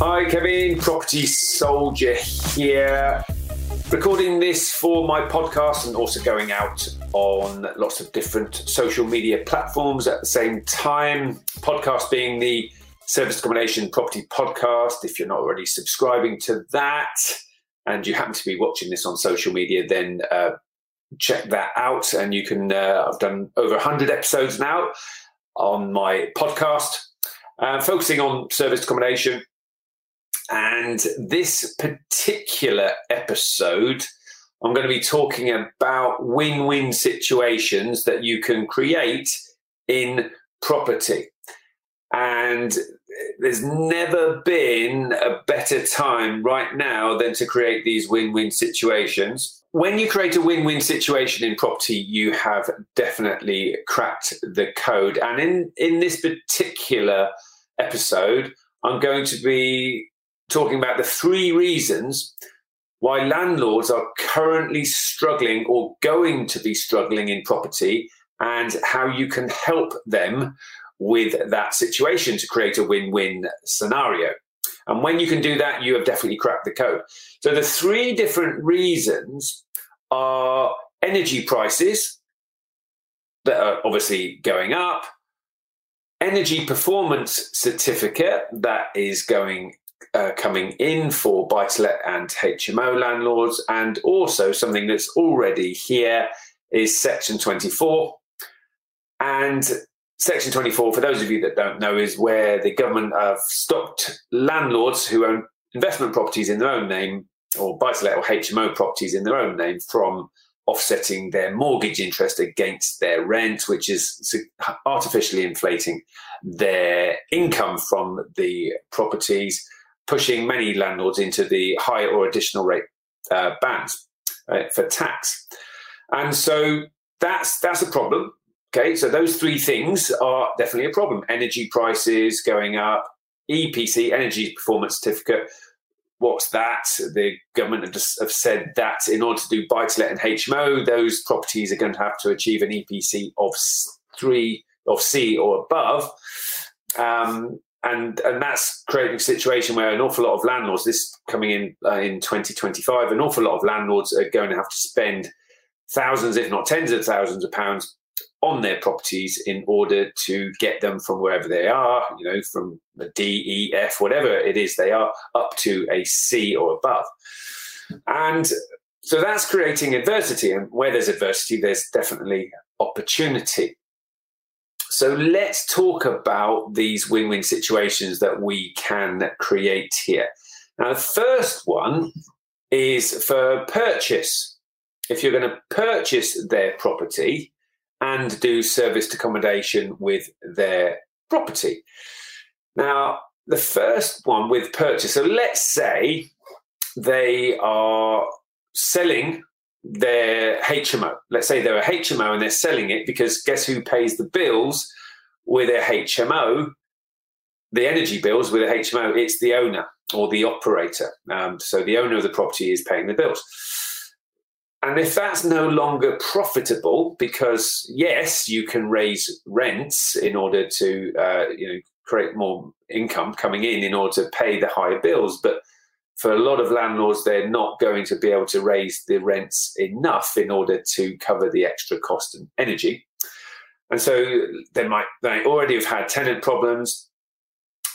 Hi, Kevin, Property Soldier here. Recording this for my podcast and also going out on lots of different social media platforms at the same time. Podcast being the Service Accommodation Property Podcast. If you're not already subscribing to that and you happen to be watching this on social media, then uh, check that out. And you can, uh, I've done over 100 episodes now on my podcast, uh, focusing on service accommodation and this particular episode, I'm going to be talking about win win situations that you can create in property. And there's never been a better time right now than to create these win win situations. When you create a win win situation in property, you have definitely cracked the code. And in, in this particular episode, I'm going to be talking about the three reasons why landlords are currently struggling or going to be struggling in property and how you can help them with that situation to create a win win scenario. And when you can do that, you have definitely cracked the code. So the three different reasons are energy prices that are obviously going up, energy performance certificate that is going uh, coming in for buy to let and HMO landlords, and also something that's already here is Section 24. And Section 24, for those of you that don't know, is where the government have stopped landlords who own investment properties in their own name or buy to let or HMO properties in their own name from offsetting their mortgage interest against their rent, which is artificially inflating their income from the properties pushing many landlords into the high or additional rate uh, bands right, for tax. And so that's that's a problem. Okay, so those three things are definitely a problem. Energy prices going up, EPC, Energy Performance Certificate. What's that? The government have, just, have said that in order to do buy to let and HMO, those properties are going to have to achieve an EPC of three of C or above. Um, and and that's creating a situation where an awful lot of landlords, this coming in uh, in 2025, an awful lot of landlords are going to have to spend thousands, if not tens of thousands of pounds on their properties in order to get them from wherever they are, you know, from a D, E, F, whatever it is they are, up to a C or above. And so that's creating adversity. And where there's adversity, there's definitely opportunity. So let's talk about these win win situations that we can create here. Now, the first one is for purchase. If you're going to purchase their property and do serviced accommodation with their property. Now, the first one with purchase. So let's say they are selling their HMO. Let's say they're a HMO and they're selling it because guess who pays the bills with a HMO? The energy bills with a HMO, it's the owner or the operator. Um, so the owner of the property is paying the bills. And if that's no longer profitable, because yes, you can raise rents in order to uh, you know create more income coming in in order to pay the higher bills, but for a lot of landlords, they're not going to be able to raise the rents enough in order to cover the extra cost and energy. And so they might they already have had tenant problems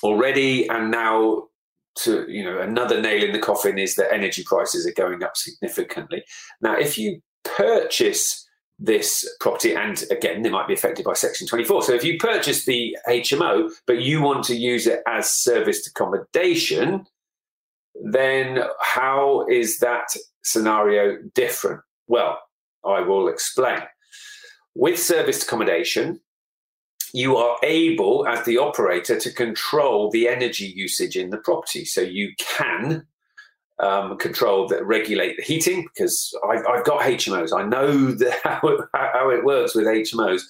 already, and now to you know another nail in the coffin is that energy prices are going up significantly. Now, if you purchase this property, and again, they might be affected by Section 24. So if you purchase the HMO, but you want to use it as serviced accommodation, then how is that scenario different? Well, I will explain. With serviced accommodation, you are able, as the operator, to control the energy usage in the property. So you can um, control that regulate the heating because I've, I've, got HMOs. I know the, how, it, how it works with HMOs.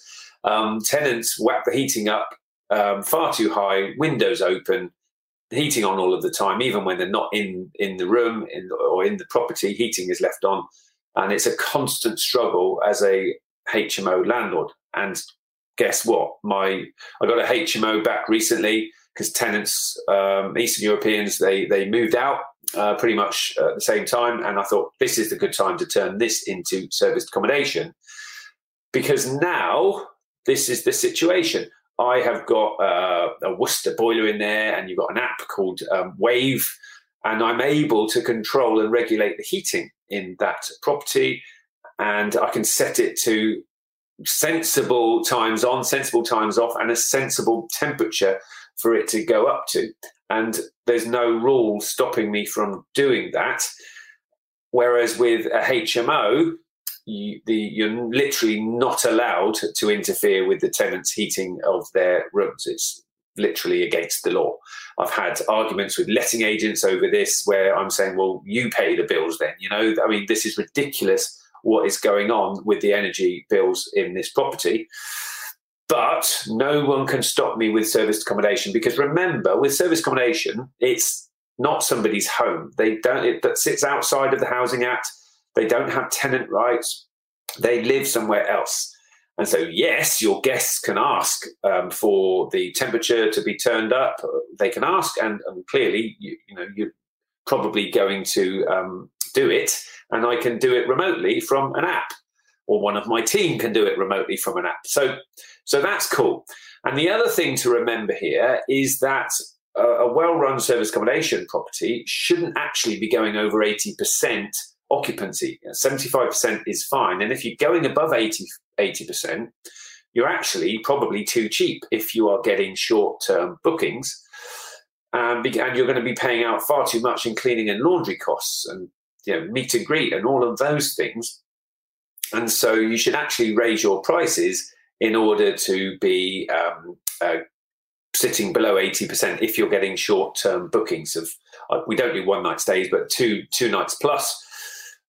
Um, tenants whack the heating up um, far too high, windows open, heating on all of the time, even when they're not in in the room in, or in the property. Heating is left on, and it's a constant struggle as a HMO landlord. And guess what? My I got a HMO back recently because tenants, um, Eastern Europeans, they they moved out uh, pretty much at the same time, and I thought this is the good time to turn this into serviced accommodation because now this is the situation. I have got uh, a Worcester boiler in there, and you've got an app called um, Wave, and I'm able to control and regulate the heating in that property, and I can set it to sensible times on, sensible times off, and a sensible temperature for it to go up to. And there's no rule stopping me from doing that. Whereas with a HMO, you, the, you're literally not allowed to interfere with the tenant's heating of their rooms. It's literally against the law. I've had arguments with letting agents over this where I'm saying, well, you pay the bills then. You know, I mean, this is ridiculous what is going on with the energy bills in this property. But no one can stop me with service accommodation because remember, with service accommodation, it's not somebody's home. They don't. It that sits outside of the Housing Act. They don't have tenant rights. They live somewhere else. And so, yes, your guests can ask um, for the temperature to be turned up. They can ask, and, and clearly, you, you, know, you're probably going to um, do it. And I can do it remotely from an app, or one of my team can do it remotely from an app. So, so that's cool. And the other thing to remember here is that a, a well-run service accommodation property shouldn't actually be going over 80% occupancy. 75% is fine. And if you're going above 80, 80%, you're actually probably too cheap if you are getting short-term bookings. Um, and you're going to be paying out far too much in cleaning and laundry costs and you know meet and greet and all of those things. And so you should actually raise your prices in order to be um, uh, sitting below 80% if you're getting short-term bookings of uh, we don't do one night stays but two two nights plus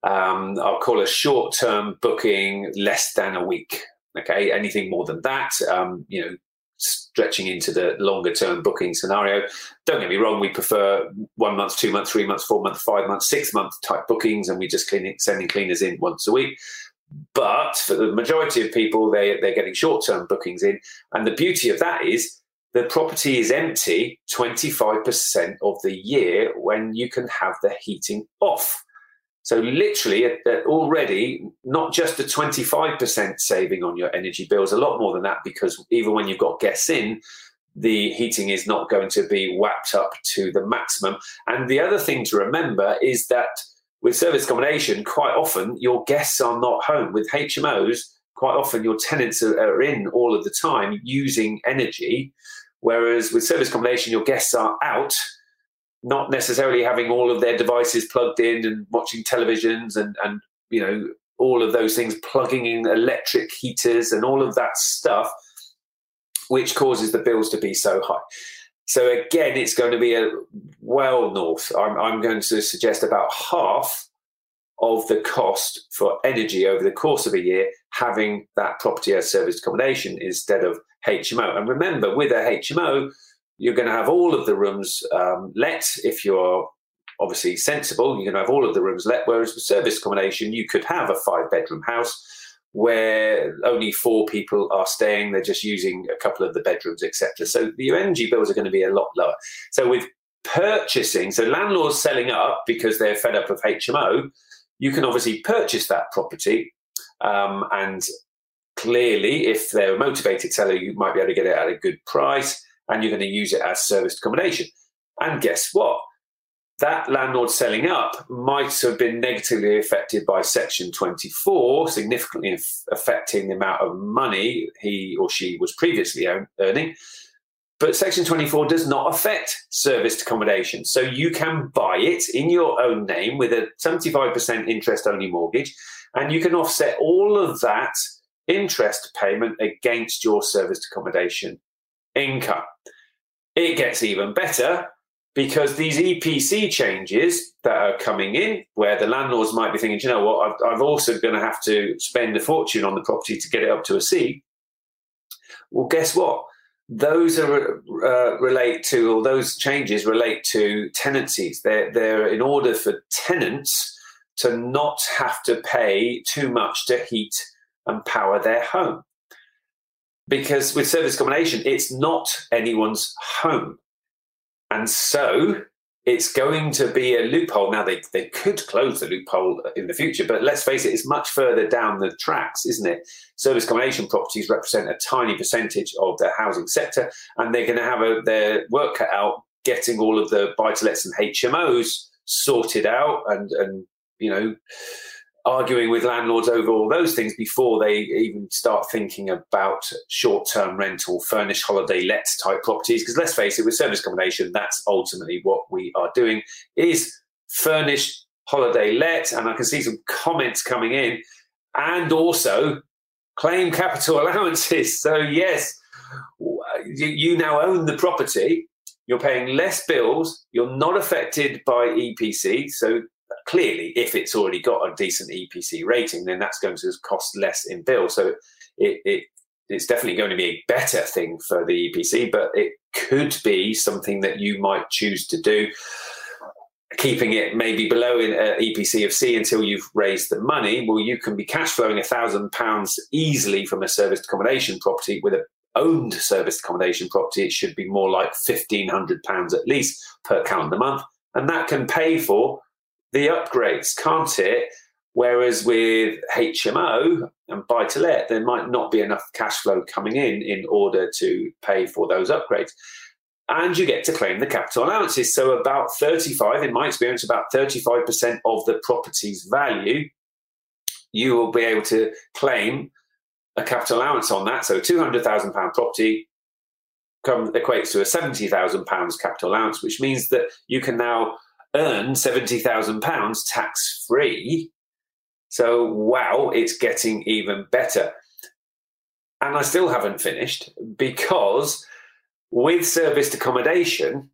um, i'll call a short-term booking less than a week okay anything more than that um, you know stretching into the longer term booking scenario don't get me wrong we prefer one month two months three months four months five months six month type bookings and we just sending cleaners in once a week but for the majority of people, they, they're getting short term bookings in. And the beauty of that is the property is empty 25% of the year when you can have the heating off. So, literally, already, not just a 25% saving on your energy bills, a lot more than that, because even when you've got guests in, the heating is not going to be whacked up to the maximum. And the other thing to remember is that with service accommodation, quite often your guests are not home. With HMOs, quite often your tenants are, are in all of the time using energy. Whereas with service accommodation, your guests are out, not necessarily having all of their devices plugged in and watching televisions and, and you know, all of those things, plugging in electric heaters and all of that stuff, which causes the bills to be so high. So again, it's going to be a well north. I'm, I'm going to suggest about half of the cost for energy over the course of a year having that property as service accommodation instead of HMO. And remember, with a HMO, you're going to have all of the rooms um, let if you're obviously sensible. You're going to have all of the rooms let. Whereas with service accommodation, you could have a five bedroom house where only four people are staying. They're just using a couple of the bedrooms, etc. So your energy bills are going to be a lot lower. So with purchasing, so landlords selling up because they're fed up of HMO, you can obviously purchase that property. Um, and clearly, if they're a motivated seller, you might be able to get it at a good price and you're going to use it as serviced accommodation. And guess what? that landlord selling up might have been negatively affected by Section 24, significantly affecting the amount of money he or she was previously earning. But Section 24 does not affect serviced accommodation. So you can buy it in your own name with a 75% interest only mortgage, and you can offset all of that interest payment against your serviced accommodation income. It gets even better because these EPC changes that are coming in, where the landlords might be thinking, you know what, I've, I've also going to have to spend a fortune on the property to get it up to a C. Well, guess what? Those are uh, relate to, or those changes relate to tenancies. They're, they're in order for tenants to not have to pay too much to heat and power their home. Because with service accommodation, it's not anyone's home. And so it's going to be a loophole. Now, they, they could close the loophole in the future, but let's face it, it's much further down the tracks, isn't it? Service accommodation properties represent a tiny percentage of the housing sector, and they're going to have a, their work cut out getting all of the buy to lets and HMOs sorted out and, and you know, arguing with landlords over all those things before they even start thinking about short-term rental, furnished holiday let type properties. Because let's face it, with service accommodation, that's ultimately what we are doing is furnished holiday let. And I can see some comments coming in, and also claim capital allowances. So yes, you now own the property. You're paying less bills. You're not affected by EPC. So clearly, if it's already got a decent EPC rating, then that's going to cost less in bill. So it, it it's definitely going to be a better thing for the EPC, but it could be something that you might choose to do, keeping it maybe below an uh, EPC of C until you've raised the money. Well, you can be cash flowing a thousand pounds easily from a serviced accommodation property with a owned serviced accommodation property. It should be more like fifteen hundred pounds at least per calendar month, and that can pay for the upgrades, can't it? Whereas with HMO and buy to let, there might not be enough cash flow coming in in order to pay for those upgrades. And you get to claim the capital allowances. So, about 35, in my experience, about 35% of the property's value, you will be able to claim a capital allowance on that. So, £200,000 property come, equates to a £70,000 capital allowance, which means that you can now earn £70,000 tax free. So, wow, it's getting even better. And I still haven't finished because with serviced accommodation,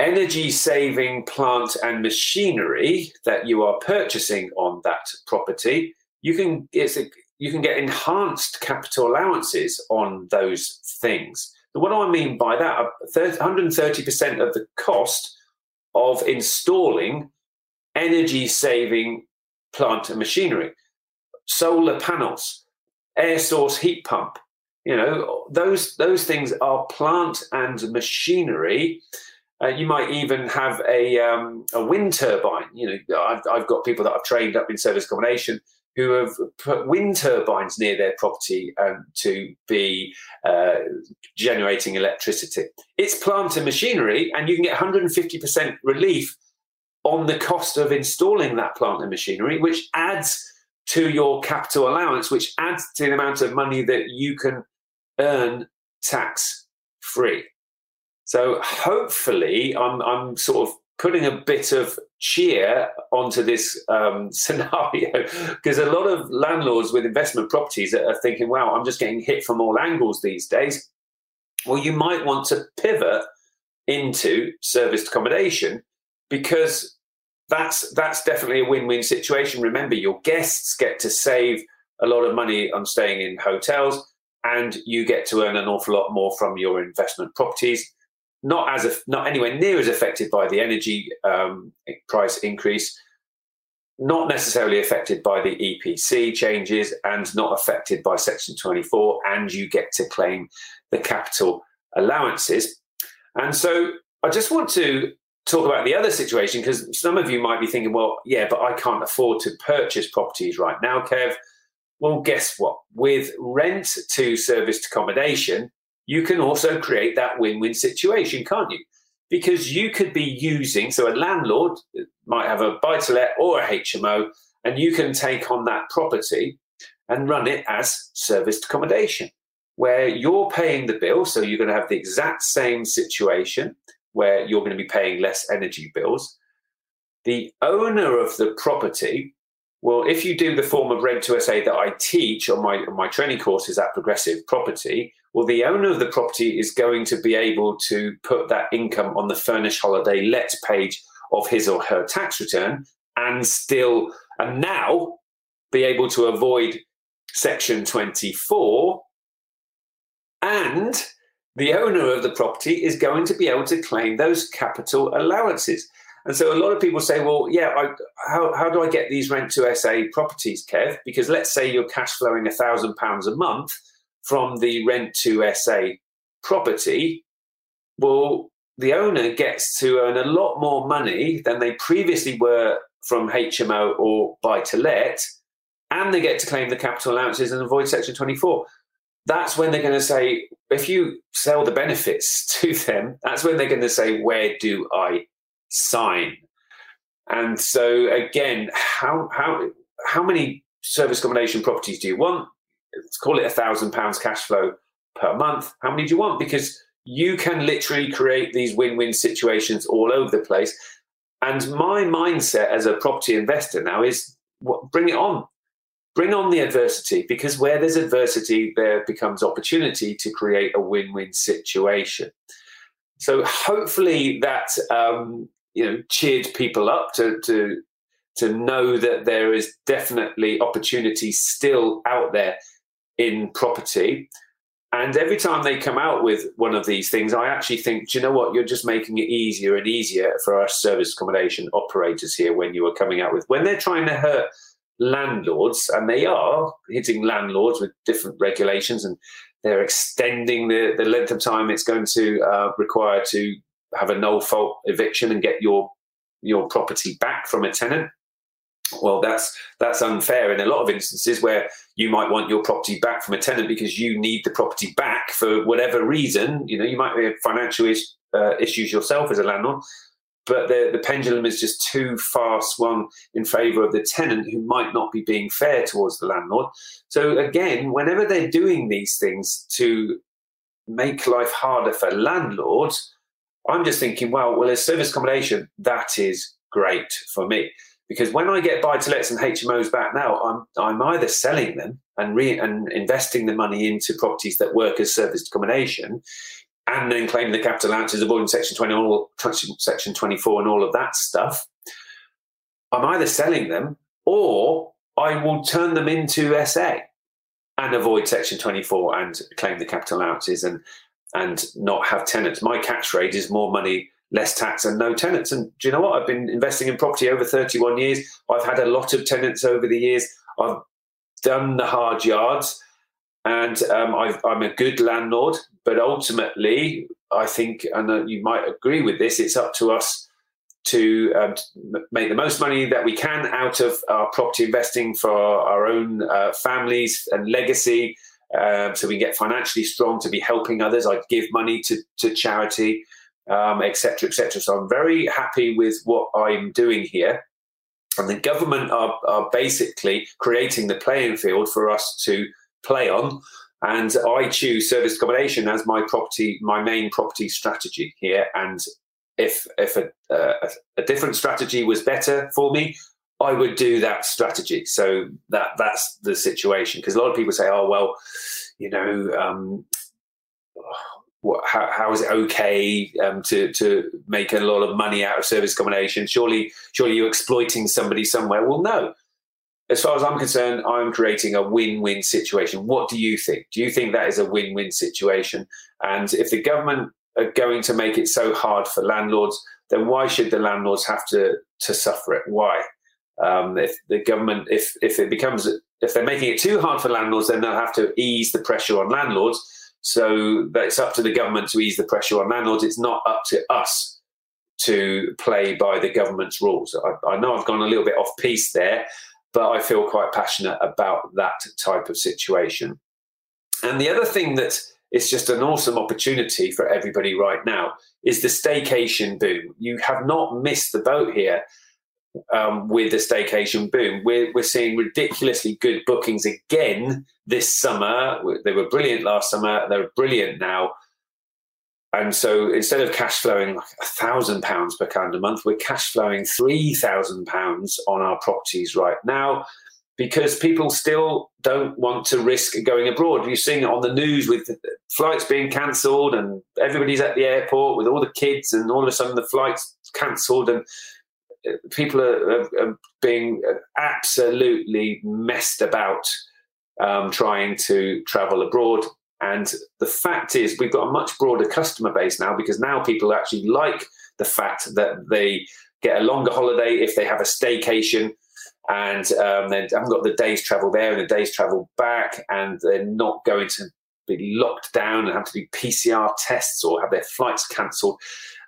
energy saving plant and machinery that you are purchasing on that property, you can, it's a, you can get enhanced capital allowances on those things. what do I mean by that? 130% of the cost of installing energy saving plant and machinery, solar panels, air source heat pump. You know, those those things are plant and machinery. Uh, you might even have a um, a wind turbine. You know, I've, I've got people that I've trained up in service accommodation who have put wind turbines near their property um, to be uh, generating electricity. It's plant and machinery, and you can get 150% relief on the cost of installing that plant and machinery, which adds to your capital allowance, which adds to the amount of money that you can earn tax free. So hopefully, I'm, I'm sort of putting a bit of cheer onto this um, scenario because a lot of landlords with investment properties are thinking, wow, I'm just getting hit from all angles these days. Well, you might want to pivot into serviced accommodation because that's that's definitely a win-win situation. Remember, your guests get to save a lot of money on staying in hotels, and you get to earn an awful lot more from your investment properties not as not anywhere near as affected by the energy um, price increase, not necessarily affected by the EPC changes, and not affected by Section 24, and you get to claim the capital allowances. And so I just want to talk about the other situation because some of you might be thinking, well, yeah, but I can't afford to purchase properties right now, Kev. Well, guess what? With rent to serviced accommodation, you can also create that win win situation, can't you? Because you could be using, so a landlord might have a buy to let or a HMO, and you can take on that property and run it as serviced accommodation, where you're paying the bill. So you're going to have the exact same situation where you're going to be paying less energy bills. The owner of the property Well, if you do the form of rent to SA that I teach on my on my training courses at Progressive Property, well, the owner of the property is going to be able to put that income on the furnished holiday let page of his or her tax return and still and now be able to avoid section 24 and the owner of the property is going to be able to claim those capital allowances. And so a lot of people say, well, yeah, I, how, how do I get these rent to SA properties, Kev? Because let's say you're cash flowing a thousand pounds a month from the rent to SA property. Well, the owner gets to earn a lot more money than they previously were from HMO or buy to let, and they get to claim the capital allowances and avoid Section 24 that's when they're going to say, if you sell the benefits to them, that's when they're going to say, where do I sign? And so again, how how how many service accommodation properties do you want? Let's call it a thousand pounds cash flow per month. How many do you want? Because you can literally create these win-win situations all over the place. And my mindset as a property investor now is what, bring it on bring on the adversity because where there's adversity, there becomes opportunity to create a win win situation. So hopefully that um, you know cheered people up to to to know that there is definitely opportunity still out there in property. And every time they come out with one of these things, I actually think, do you know what? You're just making it easier and easier for our service accommodation operators here when you are coming out with when they're trying to hurt landlords, and they are hitting landlords with different regulations, and they're extending the, the length of time it's going to uh, require to have a no fault eviction and get your your property back from a tenant. Well, that's that's unfair in a lot of instances where you might want your property back from a tenant because you need the property back for whatever reason. You know, you might have financial is, uh, issues yourself as a landlord, but the, the pendulum is just too far swung in favour of the tenant who might not be being fair towards the landlord. So, again, whenever they're doing these things to make life harder for landlords, I'm just thinking, well, well, as service accommodation, that is great for me. Because when I get buy to lets and HMOs back now, I'm I'm either selling them and re and investing the money into properties that work as service accommodation, and then claiming the capital allowances, avoiding Section 20, all, Section 24 and all of that stuff, I'm either selling them or I will turn them into SA and avoid Section 24 and claim the capital allowances and and not have tenants. My catch rate is more money, less tax, and no tenants. And do you know what? I've been investing in property over 31 years. I've had a lot of tenants over the years. I've done the hard yards and um, i am a good landlord. But ultimately, I think, and you might agree with this, it's up to us to um, make the most money that we can out of our property investing for our own uh, families and legacy. Um, so we get financially strong to be helping others. I give money to, to charity, etc., um, etc. Et so I'm very happy with what I'm doing here. And the government are, are basically creating the playing field for us to play on. And I choose service accommodation as my property, my main property strategy here. And if if a, a, a different strategy was better for me, I would do that strategy. So that that's the situation. Because a lot of people say, "Oh well, you know, um, what, how, how is it okay um, to to make a lot of money out of service accommodation? Surely, surely you're exploiting somebody somewhere." Well, no as far as I'm concerned, I'm creating a win win situation. What do you think? Do you think that is a win win situation? And if the government are going to make it so hard for landlords, then why should the landlords have to, to suffer it? Why? Um, if the government, if, if it becomes, if they're making it too hard for landlords, then they'll have to ease the pressure on landlords. So it's up to the government to ease the pressure on landlords. It's not up to us to play by the government's rules. I, I know I've gone a little bit off piece there, but I feel quite passionate about that type of situation. And the other thing that is just an awesome opportunity for everybody right now is the staycation boom. You have not missed the boat here um, with the staycation boom. We're, we're seeing ridiculously good bookings again this summer. They were brilliant last summer, they're brilliant now. and so instead of cash flowing like a thousand pounds per calendar month, we're cash flowing three thousand pounds on our properties right now because people still don't want to risk going abroad. You're seeing it on the news with flights being cancelled and everybody's at the airport with all the kids, and all of a sudden the flight's cancelled and people are, are, are, being absolutely messed about um, trying to travel abroad. And the fact is, we've got a much broader customer base now because now people actually like the fact that they get a longer holiday if they have a staycation and um, they haven't got the day's travel there and the day's travel back, and they're not going to be locked down and have to do PCR tests or have their flights cancelled.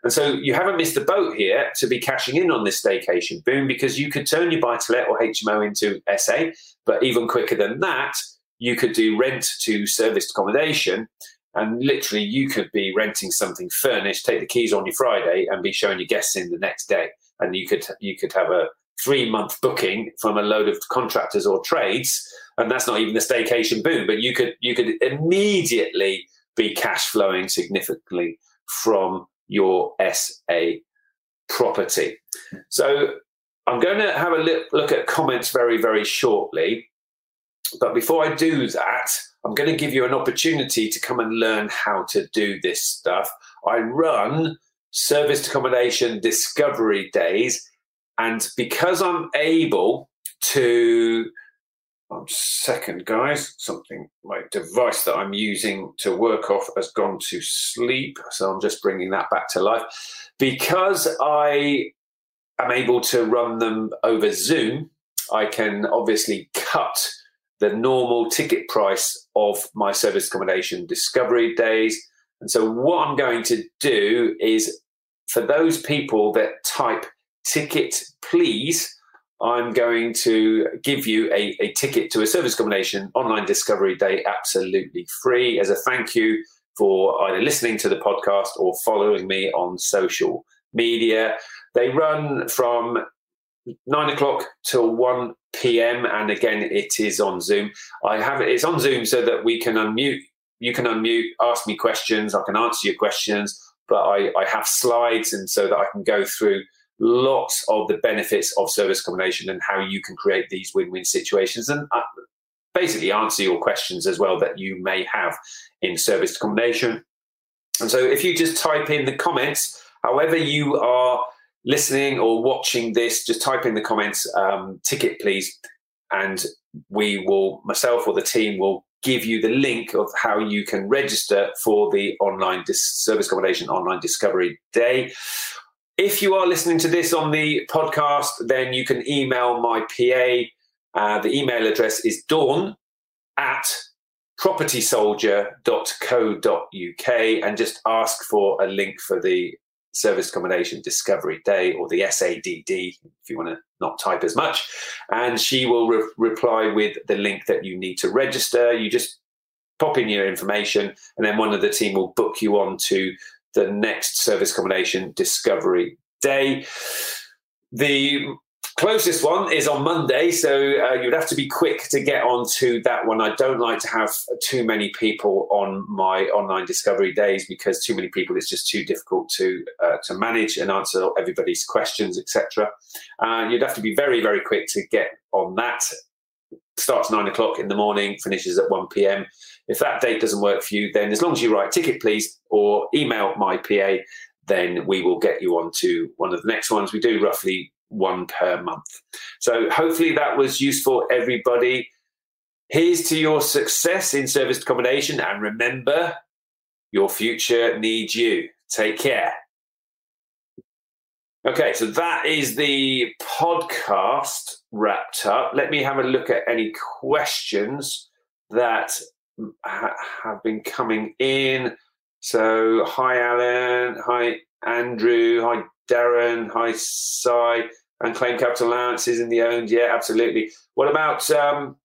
And so you haven't missed the boat here to be cashing in on this staycation boom because you could turn your buy to let or HMO into SA, but even quicker than that, you could do rent to serviced accommodation. And literally, you could be renting something furnished, take the keys on your Friday, and be showing your guests in the next day. And you could you could have a three month booking from a load of contractors or trades, and that's not even the staycation boom. But you could you could immediately be cash flowing significantly from your SA property. So I'm going to have a look at comments very very shortly. But before I do that, I'm going to give you an opportunity to come and learn how to do this stuff. I run service accommodation discovery days and because I'm able to, second, guys, something, my device that I'm using to work off has gone to sleep. So I'm just bringing that back to life. Because I am able to run them over Zoom, I can obviously cut the normal ticket price of my service accommodation discovery days. And so, what I'm going to do is for those people that type ticket, please, I'm going to give you a, a ticket to a service accommodation online discovery day absolutely free as a thank you for either listening to the podcast or following me on social media. They run from nine o'clock till 1 p.m. And again, it is on Zoom. I have it's on Zoom so that we can unmute. You can unmute, ask me questions. I can answer your questions, but I, I have slides and so that I can go through lots of the benefits of service accommodation and how you can create these win-win situations and uh, basically answer your questions as well that you may have in service accommodation. And so if you just type in the comments, however you are listening or watching this, just type in the comments, um, ticket please, and we will, myself or the team will give you the link of how you can register for the online dis- service accommodation online discovery day. If you are listening to this on the podcast, then you can email my PA. Uh, the email address is dawn at propertysoldier.co.uk and just ask for a link for the service accommodation discovery day or the SADD if you want to not type as much. And she will re- reply with the link that you need to register. You just pop in your information, and then one of the team will book you on to the next service accommodation discovery day. The closest one is on Monday, so uh, you'd have to be quick to get onto that one. I don't like to have too many people on my online discovery days because too many people it's just too difficult to uh, to manage and answer everybody's questions, etc. Uh, you'd have to be very very quick to get on that. Starts nine o'clock in the morning, finishes at one p.m. If that date doesn't work for you, then as long as you write ticket, please, or email my PA, then we will get you on to one of the next ones. We do roughly one per month. So hopefully that was useful, everybody. Here's to your success in serviced accommodation. And remember, your future needs you. Take care. Okay, so that is the podcast wrapped up. Let me have a look at any questions that ha- have been coming in. So, hi, Alan. Hi, Andrew. Hi, Darren. Hi, Cy. And claim capital allowances in the owned. Yeah, absolutely. What about um,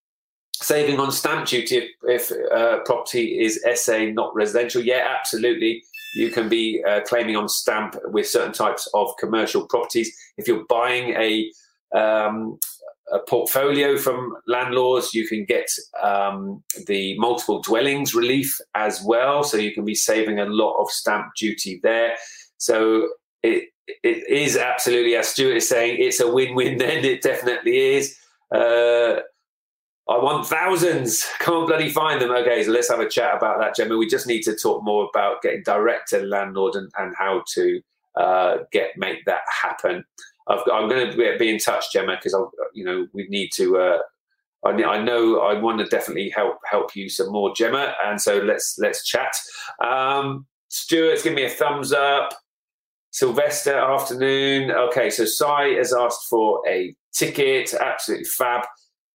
saving on stamp duty if, if uh, property is SA, not residential? Yeah, absolutely. You can be uh, claiming on stamp with certain types of commercial properties. If you're buying a um, a portfolio from landlords. You can get um, the multiple dwellings relief as well, so you can be saving a lot of stamp duty there. So it it is absolutely, as Stuart is saying, it's a win-win. Then it definitely is. Uh, I want thousands. Can't bloody find them. Okay, so let's have a chat about that, Gemma. We just need to talk more about getting direct to landlord and, and how to uh, get make that happen. I am going to be in touch, Gemma, because you know we need to. Uh, I, I, know I want to definitely help help you some more, Gemma, and so let's let's chat. Um, Stuart's give me a thumbs up. Sylvester afternoon. Okay, so Sai has asked for a ticket. Absolutely fab.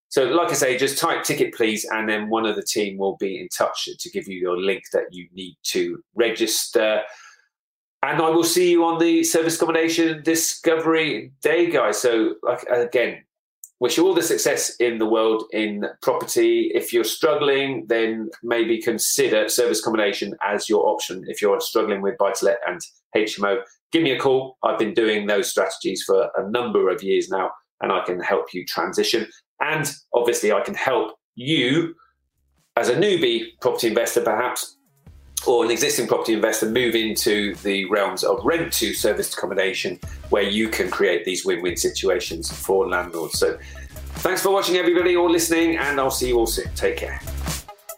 So, like I say, just type ticket, please, and then one of the team will be in touch to give you your link that you need to register. And I will see you on the service accommodation discovery day, guys. So, like again, wish you all the success in the world in property. If you're struggling, then maybe consider service accommodation as your option. If you're struggling with buy to let and HMO, give me a call. I've been doing those strategies for a number of years now, and I can help you transition. And obviously, I can help you as a newbie property investor, perhaps, or an existing property investor move into the realms of rent to serviced accommodation where you can create these win win situations for landlords. So, thanks for watching, everybody, or listening, and I'll see you all soon. Take care.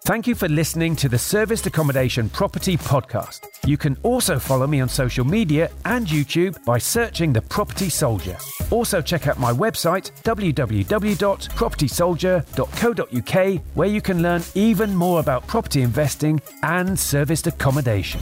Thank you for listening to the Serviced Accommodation Property Podcast. You can also follow me on social media and YouTube by searching The Property Soldier. Also, check out my website, www.propertysoldier.co.uk, where you can learn even more about property investing and serviced accommodation.